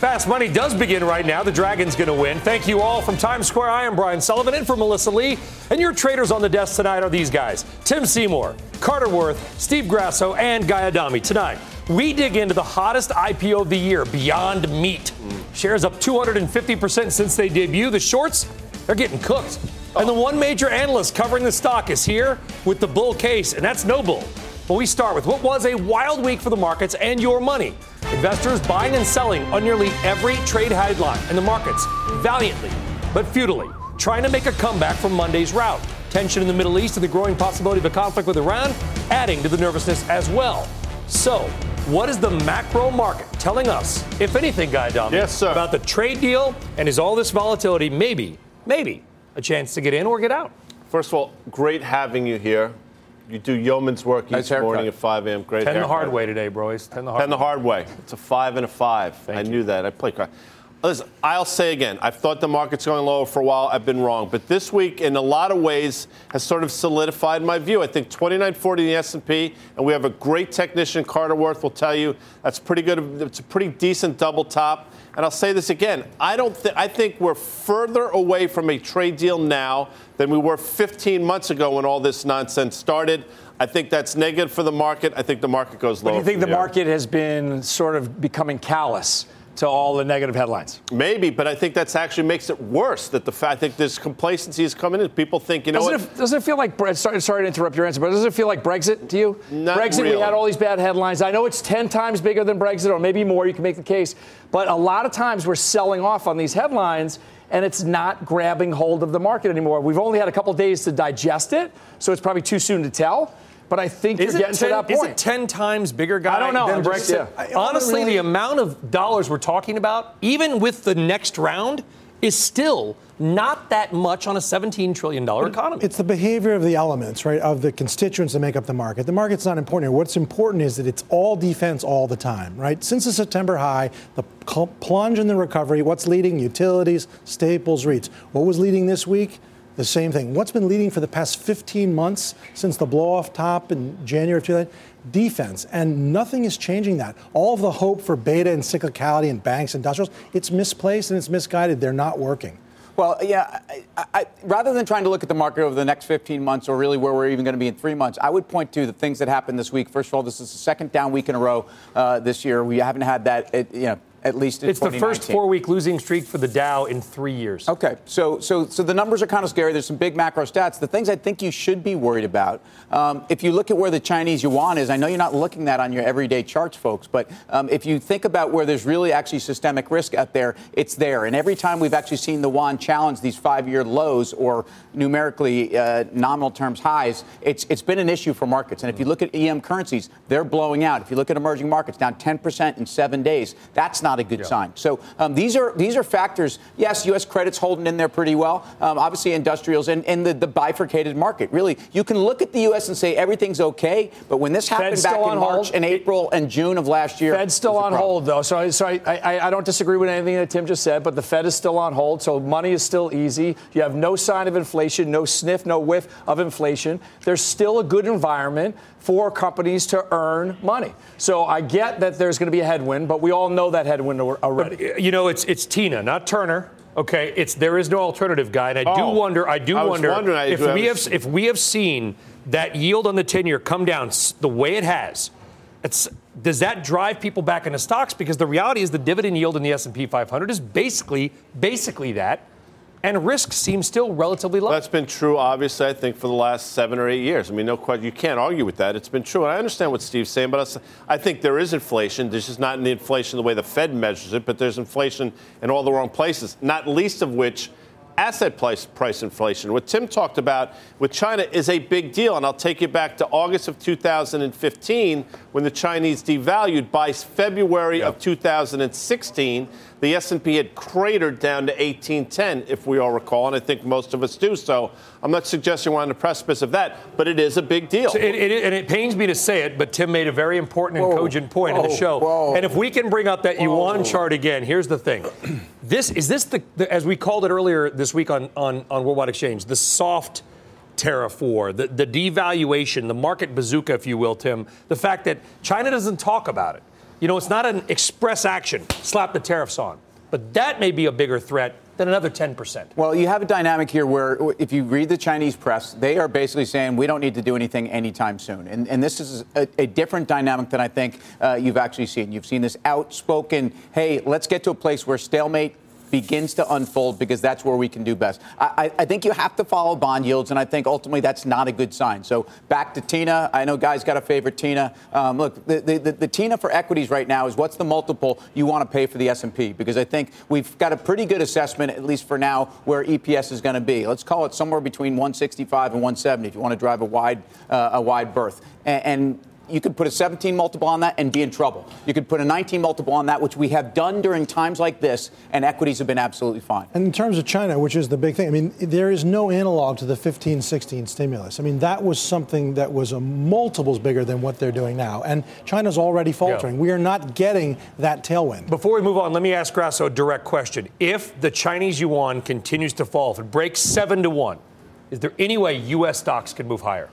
Fast money does begin right now. The Dragon's going to win. Thank you all from Times Square. I am Brian Sullivan in for Melissa Lee. And your traders on the desk tonight are these guys Tim Seymour, Carter Worth, Steve Grasso, and Guy Adami. Tonight, we dig into the hottest IPO of the year, Beyond Meat. Shares up 250% since they debut. The shorts, they're getting cooked. And the one major analyst covering the stock is here with the bull case, and that's no bull. But we start with what was a wild week for the markets and your money. Investors buying and selling on nearly every trade headline in the markets, valiantly but futilely, trying to make a comeback from Monday's rout. Tension in the Middle East and the growing possibility of a conflict with Iran adding to the nervousness as well. So, what is the macro market telling us, if anything, Guy Dom, Yes, sir. about the trade deal and is all this volatility maybe, maybe a chance to get in or get out? First of all, great having you here. You do yeoman's work each Nice morning at 5 a.m. Great Ten the hard way today, boys. Ten the hard Ten the hard way. It's a five and a five. I you. knew that. I play. Listen, I'll say again, I've thought the market's going lower for a while. I've been wrong, but this week, in a lot of ways, has sort of solidified my view. I think 2940 in the S&P, and we have a great technician, Carter Worth, will tell you that's pretty good. It's a pretty decent double top. And I'll say this again: I don't. Th- I think we're further away from a trade deal now than we were 15 months ago when all this nonsense started. I think that's negative for the market. I think the market goes lower. Do you think the here. market has been sort of becoming callous to all the negative headlines? Maybe, but I think that's actually makes it worse. That the fact I think this complacency is coming in. People think, you know Doesn't what? it, doesn't it feel like, sorry, sorry to interrupt your answer, but doesn't it feel like Brexit to you? Not Brexit, we had all these bad headlines. I know it's 10 times bigger than Brexit, or maybe more, you can make the case. But a lot of times we're selling off on these headlines, and it's not grabbing hold of the market anymore. We've only had a couple days to digest it, so it's probably too soon to tell. But I think Is you're it, getting 10, to that is point. it 10 times bigger, guy, I don't know. than I'm just- Brexit? yeah. Honestly, really- the amount of dollars we're talking about, even with the next round, is still not that much on a $17 trillion economy. It's the behavior of the elements, right, of the constituents that make up the market. The market's not important here. What's important is that it's all defense all the time, right? Since the September high, the plunge in the recovery, what's leading? Utilities, staples, REITs. What was leading this week? The same thing. What's been leading for the past 15 months since the blow off top in January of 2000? Defense. And nothing is changing that. All of the hope for beta and cyclicality in banks, industrials, it's misplaced and it's misguided. They're not working. Well, yeah, I, I, rather than trying to look at the market over the next 15 months or really where we're even going to be in three months, I would point to the things that happened this week. First of all, this is the second down week in a row uh, this year. We haven't had that, it, you know, at least in It's the first four-week losing streak for the Dow in three years. Okay, so so so the numbers are kind of scary. There's some big macro stats. The things I think you should be worried about. Um, if you look at where the Chinese yuan is, I know you're not looking that on your everyday charts, folks, but um, if you think about where there's really actually systemic risk out there, it's there. And every time we've actually seen the yuan challenge these five-year lows or numerically uh, nominal terms highs, it's it's been an issue for markets. And if you look at EM currencies, they're blowing out. If you look at emerging markets, down 10% in seven days, that's not a good sign. So um, these are these are factors. Yes, U.S. credit's holding in there pretty well. Um, obviously, industrials and, and the, the bifurcated market. Really, you can look at the U.S. and say everything's okay, but when this happened Fed's back still in on March hold. and April and June of last year, Fed's still it was a on hold, though. So, I, so I, I, I don't disagree with anything that Tim just said, but the Fed is still on hold. So money is still easy. You have no sign of inflation, no sniff, no whiff of inflation. There's still a good environment for companies to earn money. So I get that there's going to be a headwind, but we all know that headwind al- already. You know, it's it's Tina, not Turner. Okay, it's there is no alternative guy, and I do Oh, wonder. I do I wonder I- if we was- have if we have seen that yield on the ten year come down the way it has. It's, does that drive people back into stocks? Because the reality is the dividend yield in the S and P 500 is basically basically that, and risk seems still relatively low. That's been true, obviously, I think, for the last seven or eight years. I mean, no question. You can't argue with that. It's been true. And I understand what Steve's saying, but I think there is inflation. There's just not in the inflation the way the Fed measures it, but there's inflation in all the wrong places, not least of which asset price, price inflation. What Tim talked about with China is a big deal. And I'll take you back to August of 2015 when the Chinese devalued. By February of 2016, the S&P had cratered down to 1810, if we all recall, and I think most of us do. So I'm not suggesting we're on the precipice of that, but it is a big deal. So it, it, and it pains me to say it, but Tim made a very important and cogent point whoa, in the show. whoa. and if we can bring up that yuan chart again, here's the thing: this is this the, the as we called it earlier this week on on, on Worldwide Exchange, the soft tariff war, the, the devaluation, the market bazooka, if you will, Tim. The fact that China doesn't talk about it. You know, it's not an express action. Slap the tariffs on, but that may be a bigger threat than another 10%. Well, you have a dynamic here where, if you read the Chinese press, they are basically saying we don't need to do anything anytime soon. And, and this is a, a different dynamic than I think uh, you've actually seen. You've seen this outspoken, hey, let's get to a place where stalemate begins to unfold because that's where we can do best. I, I, think you have to follow bond yields, and I think ultimately that's not a good sign. So back to Tina. I know guys got a favorite Tina. Um, look, the, the, the, the Tina for equities right now is what's the multiple you want to pay for the S&P? Because I think we've got a pretty good assessment, at least for now, where EPS is going to be. Let's call it somewhere between 165 and 170 if you want to drive a wide uh, a wide berth. and, and you could put a 17 multiple on that and be in trouble. You could put a 19 multiple on that, which we have done during times like this, and equities have been absolutely fine. And in terms of China, which is the big thing, I mean, there is no analog to the 15 16 stimulus. I mean, that was something that was a multiples bigger than what they're doing now. And China's already faltering. Yeah. We are not getting that tailwind. Before we move on, let me ask Grasso a direct question. If the Chinese yuan continues to fall, if it breaks 7 to 1, is there any way U.S. stocks can move higher?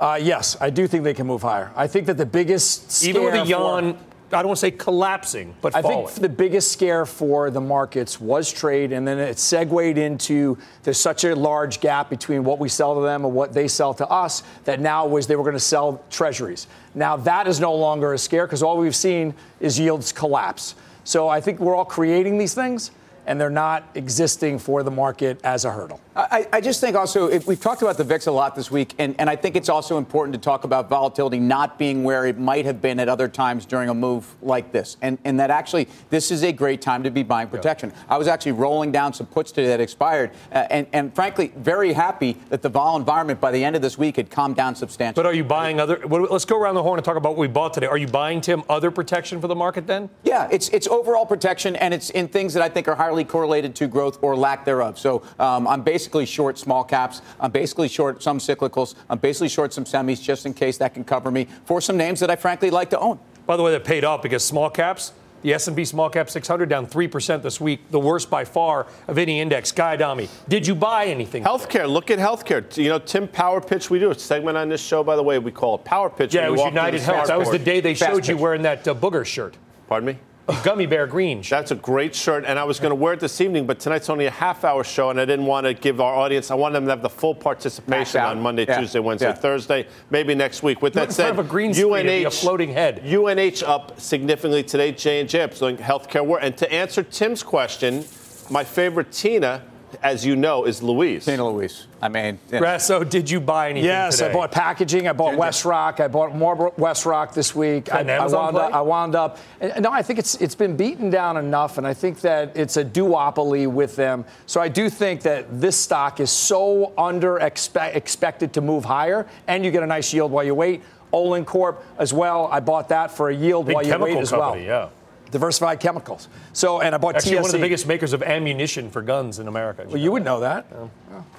Uh, yes, I do think they can move higher. I think that the biggest scare Even with the yuan, I don't want to say collapsing, but I falling. think the biggest scare for the markets was trade, and then it segued into there's such a large gap between what we sell to them and what they sell to us that now was they were going to sell treasuries. Now that is no longer a scare because all we've seen is yields collapse. So I think we're all creating these things, and they're not existing for the market as a hurdle. I, I just think also, if we've talked about the VIX a lot this week, and, and I think it's also important to talk about volatility not being where it might have been at other times during a move like this. And, and that actually, this is a great time to be buying protection. I was actually rolling down some puts today that expired, uh, and, and frankly, very happy that the vol environment by the end of this week had calmed down substantially. but are you buying other? what- Let's go around the horn and talk about what we bought today. Are you buying, Tim, other protection for the market then? Yeah, it's it's overall protection, and it's in things that I think are highly correlated to growth or lack thereof. So um, I'm basically short small caps. I'm basically short some cyclicals. I'm basically short some semis, just in case that can cover me for some names that I frankly like to own. By the way, that paid off because small caps, the S&P Small Cap 600 down 3% this week, the worst by far of any index. Guy Adami, did you buy anything? Healthcare. Look at healthcare. You know, Tim Power Pitch. We do a segment on this show, by the way. We call it Power Pitch. Yeah, it was United the Health. That was the day they Fast showed you wearing that uh, booger shirt, Pardon me. gummy bear green shirt. That's a great shirt, and I was going to wear it this evening, but tonight's only a half-hour show, and I didn't want to give our audience. I wanted them to have the full participation on Monday, Yeah. Tuesday, Wednesday, Yeah. Thursday, maybe next week. With that said, a green be a floating head. UNH up significantly today. J and J up, so healthcare. War. And to answer Tim's question, my favorite Tina, as you know, is Louise. Tina Louise. I mean, yeah. Grasso, did you buy anything Yes, today? I bought packaging. I bought Ginger. WestRock. I bought more WestRock this week. I, I wound up. I wound up. No, I think it's it's been beaten down enough, and I think that it's a duopoly with them. So I do think that this stock is so under expect, expected to move higher, and you get a nice yield while you wait. Olin Corp as well. I bought that for a yield Big while you chemical wait as company, well. yeah. Diversified chemicals. So and I bought Actually, TSE. one of the biggest makers of ammunition for guns in America. Well, you would know that.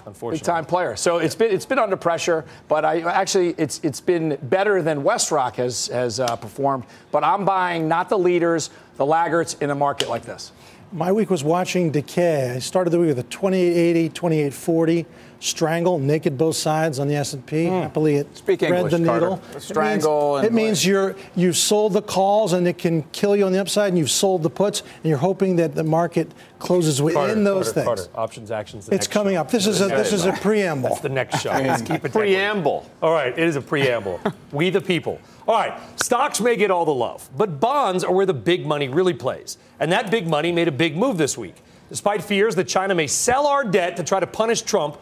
unfortunately. Big time player. So it's been it's been under pressure, but I actually it's it's been better than WestRock has has uh, performed. But I'm buying not the leaders, the laggards in a market like this. My week was watching decay. I started the week with a 2880, 2840, strangle, naked both sides on the S&P. Happily, it. Speak thread English, the needle. Carter. It means- It means, you're you've sold the calls and it can kill you on the upside, and you've sold the puts, and you're hoping that the market closes within Carter, those Carter, things. Carter. Options, actions. the It's next coming show. up. This is a this is a preamble. That's the next show. Let's keep it Preamble. All right, it is a preamble. we the people. All right, stocks may get all the love, but bonds are where the big money really plays. And that big money made a big move this week. Despite fears that China may sell our debt to try to punish Trump,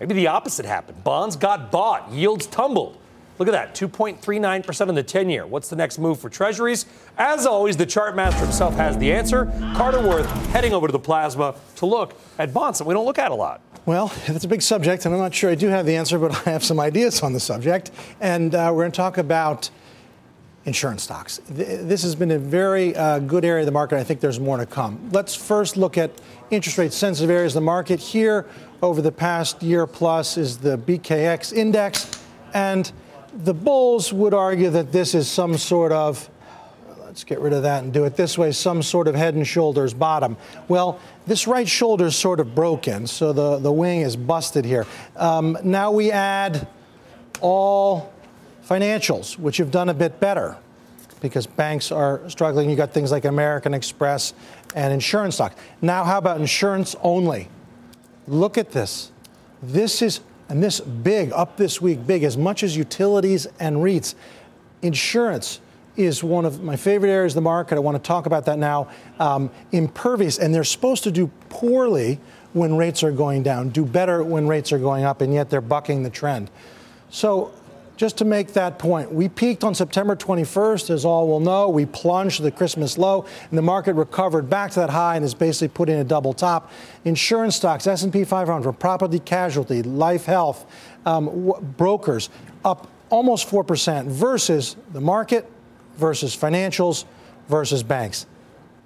maybe the opposite happened. Bonds got bought, yields tumbled. Look at that, 2.39% on the 10 year. What's the next move for Treasuries? As always, the chart master himself has the answer. Carter Worth heading over to the plasma to look at bonds that we don't look at a lot. Well, that's a big subject, and I'm not sure I do have the answer, but I have some ideas on the subject. And uh, we're going to talk about insurance stocks. This has been a very uh, good area of the market. I think there's more to come. Let's first look at interest rate sensitive areas of the market. Here, over the past year plus, is the BKX index. And the bulls would argue that this is some sort of let's get rid of that and do it this way some sort of head and shoulders bottom. Well, this right shoulder is sort of broken, so the, the wing is busted here. Um, now we add all financials, which have done a bit better because banks are struggling. You got things like American Express and insurance stock. Now, how about insurance only? Look at this. This is, and this big, up this week, big, as much as utilities and REITs. Insurance is one of my favorite areas of the market. I want to talk about that now. Um, impervious, and they're supposed to do poorly when rates are going down, do better when rates are going up, and yet they're bucking the trend. So just to make that point, we peaked on September 21st, as all will know. We plunged to the Christmas low, and the market recovered back to that high and is basically put in a double top. Insurance stocks, S&P 500, property casualty, life health, um, w- brokers, up almost 4% versus the market, versus financials, versus banks.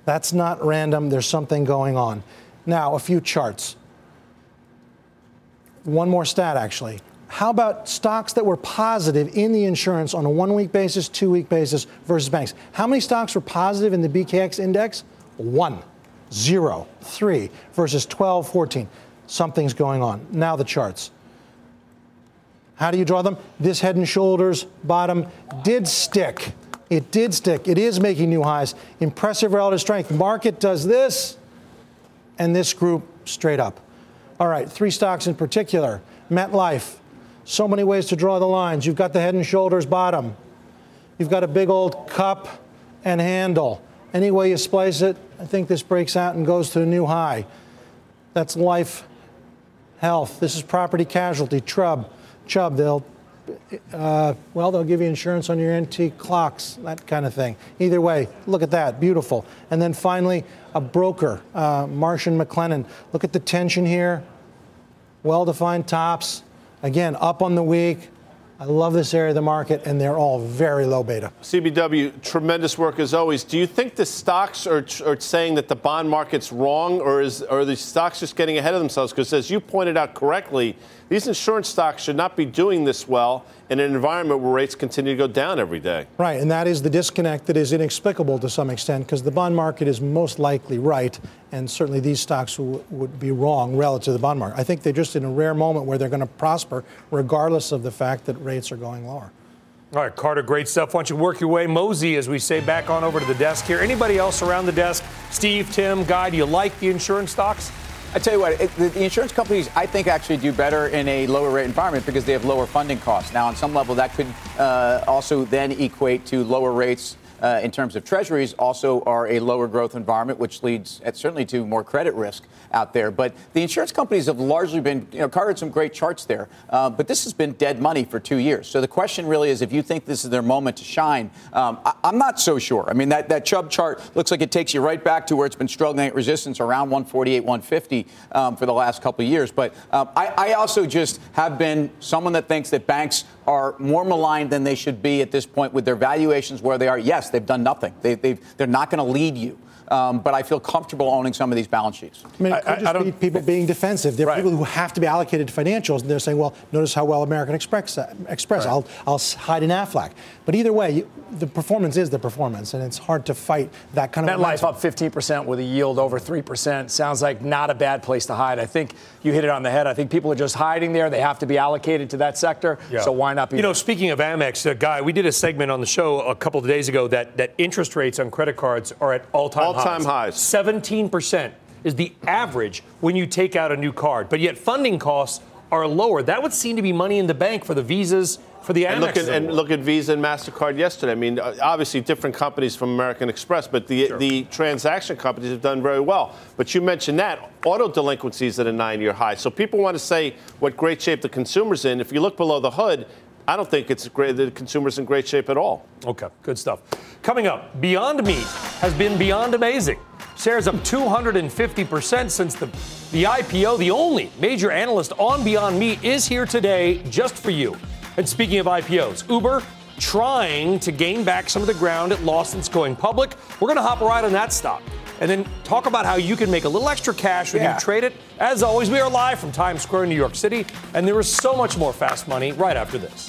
That's not random. There's something going on. Now, a few charts. One more stat, actually. How about stocks that were positive in the insurance on a one week basis, two week basis versus banks? How many stocks were positive in the BKX index? One, zero, three versus 12, 14. Something's going on. Now the charts. How do you draw them? This head and shoulders bottom did stick. It did stick. It is making new highs. Impressive relative strength. Market does this, and this group straight up. All right, three stocks in particular. MetLife, so many ways to draw the lines. You've got the head and shoulders bottom. You've got a big old cup and handle. Any way you splice it, I think this breaks out and goes to a new high. That's life health. This is property casualty, Chubb. Chubb, they'll, uh, well, they'll give you insurance on your antique clocks, that kind of thing. Either way, look at that, beautiful. And then finally, a broker, uh, Marsh and McLennan. Look at the tension here, well defined tops, Again, up on the week. I love this area of the market, and they're all very low beta. CBW, tremendous work as always. Do you think the stocks are, are saying that the bond market's wrong, or is are the stocks just getting ahead of themselves? Because as you pointed out correctly, these insurance stocks should not be doing this well in an environment where rates continue to go down every day. Right, and that is the disconnect that is inexplicable to some extent because the bond market is most likely right, and certainly these stocks w- would be wrong relative to the bond market. I think they're just in a rare moment where they're going to prosper regardless of the fact that rates are going lower. All right, Carter, great stuff. Why don't you work your way, mosey, as we say, back on over to the desk here. Anybody else around the desk? Steve, Tim, Guy, do you like the insurance stocks? I tell you what, it, the, insurance companies, I think, actually do better in a lower rate environment because they have lower funding costs. Now, on some level, that could uh, also then equate to lower rates uh, in terms of treasuries also are a lower growth environment, which leads uh, certainly to more credit risk out there. But the insurance companies have largely been, you know, Carter had some great charts there, uh, but this has been dead money for two years. So the question really is if you think this is their moment to shine, um, I, am not so sure. I mean, that, that Chubb chart looks like it takes you right back to where it's been struggling at resistance around 148, 150 um, for the last couple of years. But um, I, I also just have been someone that thinks that banks are more maligned than they should be at this point with their valuations where they are. Yes, they've done nothing. They, they're not going to lead you. Um, but I feel comfortable owning some of these balance sheets. I mean, it could I, just I be people being defensive. There are right. people who have to be allocated to financials, and they're saying, well, notice how well American Express, uh, Express right. I'll, I'll hide in Aflac. But either way, you, the performance is the performance, and it's hard to fight that kind of. MetLife up 15% with a yield over 3%. Sounds like not a bad place to hide. I think you hit it on the head. I think people are just hiding there. They have to be allocated to that sector. Yeah. So why not be? You know, speaking of Amex, uh, Guy, we did a segment on the show a couple of days ago that, that interest rates on credit cards are at all-time, all-time highs. highs. 17% is the average when you take out a new card. But yet funding costs are lower. That would seem to be money in the bank for the visas, for the Amex. And look at, and look at Visa and Mastercard yesterday. I mean, uh, obviously different companies from American Express, but the sure. the transaction companies have done very well. But you mentioned that auto delinquencies at a nine-year high. So people want to say what great shape the consumer's in. If you look below the hood, I don't think it's great. The consumer's in great shape at all. Okay, good stuff. Coming up, Beyond Meat has been beyond amazing. Shares up 250% since the, the IPO. The only major analyst on Beyond Meat is here today just for you. And speaking of IPOs, Uber trying to gain back some of the ground it lost since going public. We're going to hop right on that stock and then talk about how you can make a little extra cash when yeah. you trade it. As always, we are live from Times Square, New York City, and there is so much more fast money right after this.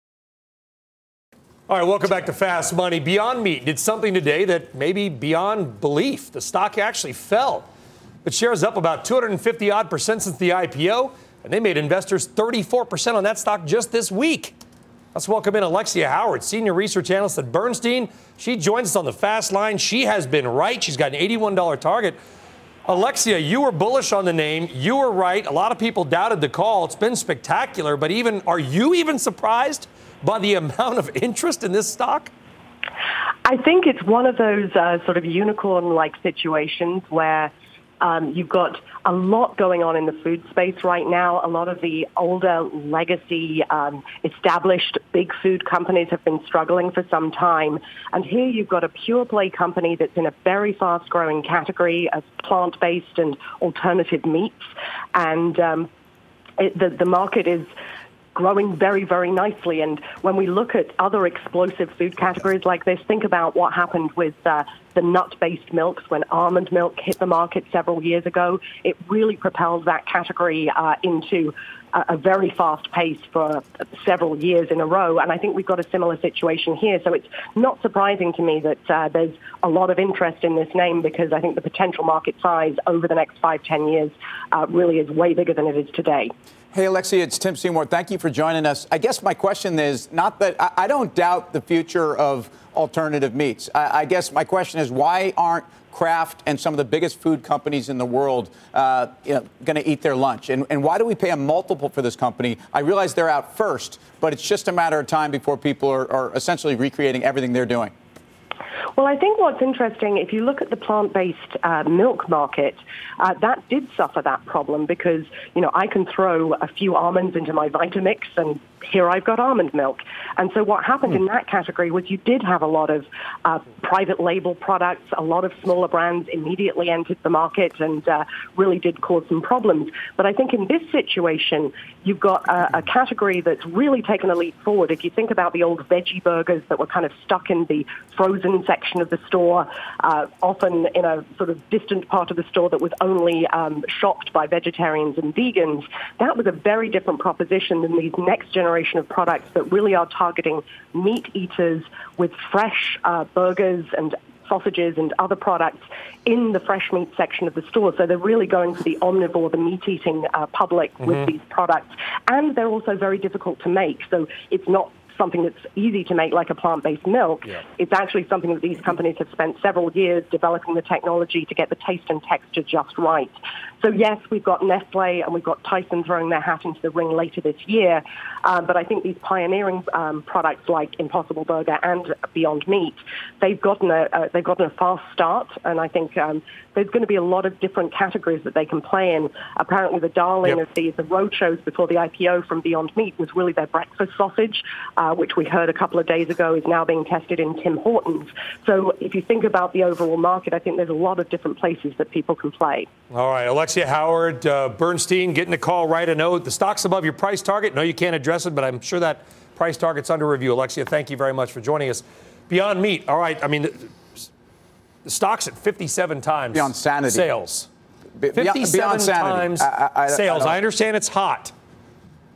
All right, welcome back to Fast Money. Beyond Meat did something today that maybe beyond belief. The stock actually fell, but shares up about 250 odd percent since the IPO and they made investors 34% on that stock just this week. Let's welcome in Alexia Howard, senior research analyst at Bernstein. She joins us on the fast line. She has been right. She's got an $81 target. Alexia, you were bullish on the name. You were right. A lot of people doubted the call. It's been spectacular, but even are you even surprised by the amount of interest in this stock? I think it's one of those uh, sort of unicorn-like situations where um, you've got a lot going on in the food space right now. A lot of the older legacy um, established big food companies have been struggling for some time. And here you've got a pure play company that's in a very fast growing category of plant based and alternative meats. And um, it, the, the market is growing very, very nicely. And when we look at other explosive food categories like this, think about what happened with uh, the nut-based milks when almond milk hit the market several years ago. It really propelled that category uh, into a, very fast pace for several years in a row. And I think we've got a similar situation here. So it's not surprising to me that uh, there's a lot of interest in this name because I think the potential market size over the next five, ten years uh, really is way bigger than it is today. Hey, Alexia, it's Tim Seymour. Thank you for joining us. I guess my question is not that I, I don't doubt the future of alternative meats. I, I, guess my question is why aren't Kraft and some of the biggest food companies in the world uh, you know, going to eat their lunch? And, and why do we pay a multiple for this company? I realize they're out first, but it's just a matter of time before people are, are essentially recreating everything they're doing. Well, I think what's interesting, if you look at the plant-based uh, milk market, uh, that did suffer that problem because, you know, I can throw a few almonds into my Vitamix and here I've got almond milk. And so what happened in hmm. that category was you did have a lot of uh, private label products, a lot of smaller brands immediately entered the market and uh, really did cause some problems. But I think in this situation, you've got a, a category that's really taken a leap forward. If you think about the old veggie burgers that were kind of stuck in the frozen section of the store, uh, often in a sort of distant part of the store that was only um, shopped by vegetarians and vegans, that was a very different proposition than these next generation generation of products that really are targeting meat eaters with fresh uh, burgers and sausages and other products in the fresh meat section of the store. So they're really going for the omnivore, the meat eating uh, public mm-hmm. with these products. And they're also very difficult to make. So it's not something that's easy to make like a plant-based milk. Yeah. It's actually something that these companies have spent several years developing the technology to get the taste and texture just right. So yes, we've got Nestle and we've got Tyson throwing their hat into the ring later this year. Um, but I think these pioneering um, products like Impossible Burger and Beyond Meat, they've gotten a uh, they've gotten a fast start, and I think um, there's going to be a lot of different categories that they can play in. Apparently, the darling yep. of the the roadshows before the IPO from Beyond Meat was really their breakfast sausage, uh, which we heard a couple of days ago is now being tested in Tim Hortons. So if you think about the overall market, I think there's a lot of different places that people can play. All right, Alexia Howard, uh, Bernstein, getting a call, write a note. The stock's above your price target. No, you can't address it, but I'm sure that price target's under review. Alexia, thank you very much for joining us. Beyond Meat, all right, I mean, the, the stock's at 57 times Beyond sanity. sales. Be, 57 beyond times I, I, I, sales. I understand it's hot,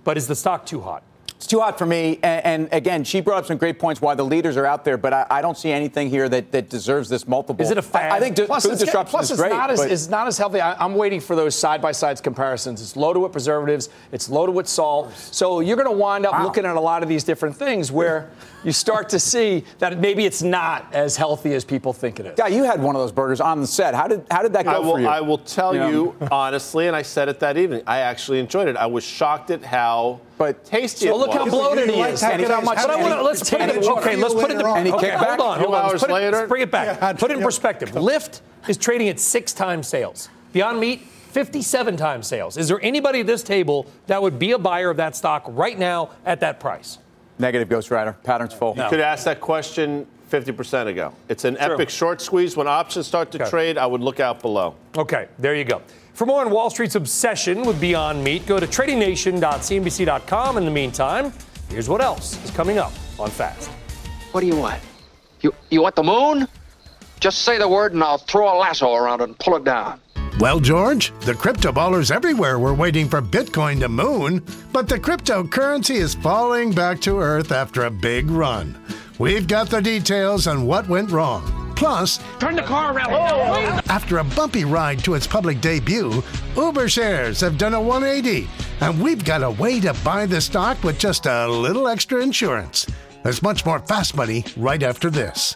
but is the stock too hot? It's too hot for me. And, and, again, she brought up some great points why the leaders are out there, but I, I don't see anything here that, that deserves this multiple. Is it a fad? I, I think plus food disruption plus is great. Not as, but, it's not as healthy. I, am waiting for those side by side comparisons. It's loaded with preservatives. It's loaded with salt. So you're going to wind up wow. looking at a lot of these different things where you start to see that maybe it's not as healthy as people think it is. Yeah, you had one of those burgers on the set. How did how did that go I will, for you? I will tell you, you honestly, and I said it that evening. I actually enjoyed it. I was shocked at how but tasty. So look was. how bloated he is. And how much. But I want to let's put it. Okay, let's put it. Any okay, kickback? hold on, hold on. Hours put later, it, bring it back. Yeah, put it in perspective. Lyft is trading at six times sales. Beyond Meat, 57 times sales. Is there anybody at this table that would be a buyer of that stock right now at that price? Negative, Ghost Rider. Patterns full. You could ask that question 50% ago. It's an True. epic short squeeze. When options start to okay. trade, I would look out below. Okay, there you go. For more on Wall Street's obsession with Beyond Meat, go to tradingnation.cnbc.com. In the meantime, here's what else is coming up on Fast. What do you want? You, you want the moon? Just say the word and I'll throw a lasso around it and pull it down. Well, George, the crypto ballers everywhere were waiting for Bitcoin to moon, but the cryptocurrency is falling back to earth after a big run. We've got the details on what went wrong. Plus, turn the car around. Oh. After a bumpy ride to its public debut, Uber shares have done a 180, and we've got a way to buy the stock with just a little extra insurance. There's much more fast money right after this.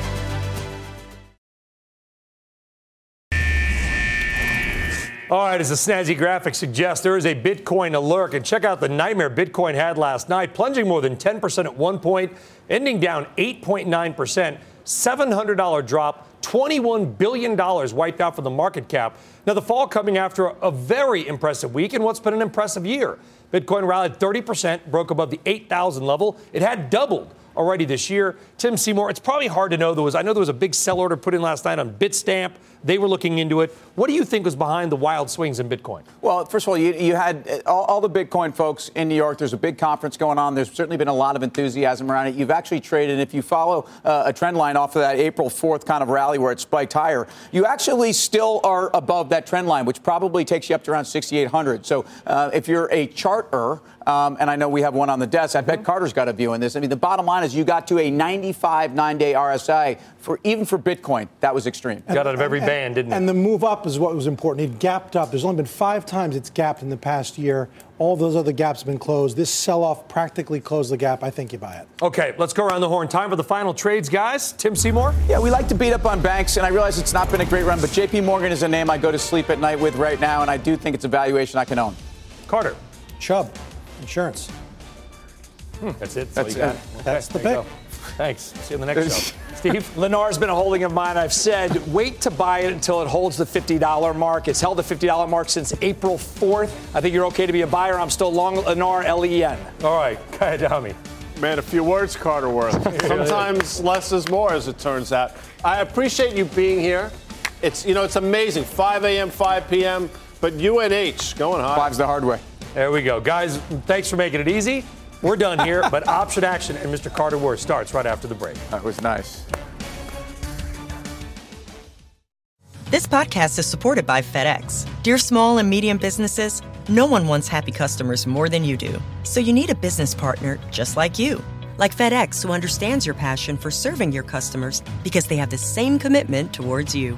All right, as the snazzy graphic suggests, there is a Bitcoin alert. And check out the nightmare Bitcoin had last night, plunging more than 10% at one point, ending down 8.9%, $700 drop, $21 billion wiped out from the market cap. Now, the fall coming after a very impressive week and what's been an impressive year. Bitcoin rallied 30%, broke above the 8,000 level. It had doubled already this year. Tim Seymour, it's probably hard to know. There was, I know there was a big sell order put in last night on Bitstamp. They were looking into it. What do you think was behind the wild swings in Bitcoin? Well, first of all, you, you had uh, all, all, the Bitcoin folks in New York. There's a big conference going on. There's certainly been a lot of enthusiasm around it. You've actually traded, if you follow uh, a trend line off of that April 4th kind of rally where it spiked higher, you actually still are above that trend line, which probably takes you up to around 6,800. So uh, if you're a charter, um, and I know we have one on the desk. I bet mm-hmm. Carter's got a view on this. I mean, the bottom line is you got to a 95 nine day RSI for even for Bitcoin. That was extreme. Got out of every band, didn't it? And the move up is what was important. It gapped up. There's only been five times it's gapped in the past year. All those other gaps have been closed. This sell off practically closed the gap. I think you buy it. Okay, let's go around the horn. Time for the final trades, guys. Tim Seymour? Yeah, we like to beat up on banks, and I realize it's not been a great run, but JP Morgan is a name I go to sleep at night with right now, and I do think it's a valuation I can own. Carter. Chubb, insurance. Hmm, that's it. That's, that's, okay, that's the pick. Thanks. See you in the next show. Steve? Lennar's been a holding of mine. I've said wait to buy it until it holds the $50 mark. It's held the $50 mark since April 4th. I think you're okay to be a buyer. I'm still long Lennar, L-E-N. All right, Guy Adami. Man, a few words, Carter Worth. Sometimes less is more, as it turns out. I appreciate you being here. It's you know it's amazing. 5 a.m., 5 p.m. But UNH going high. Five's the hard way. There we go, guys. Thanks for making it easy. We're done here, but option action and Mr. Carter Worth starts right after the break. That was nice. This podcast is supported by FedEx. Dear small and medium businesses, no one wants happy customers more than you do. So you need a business partner just like you. Like FedEx, who understands your passion for serving your customers because they have the same commitment towards you.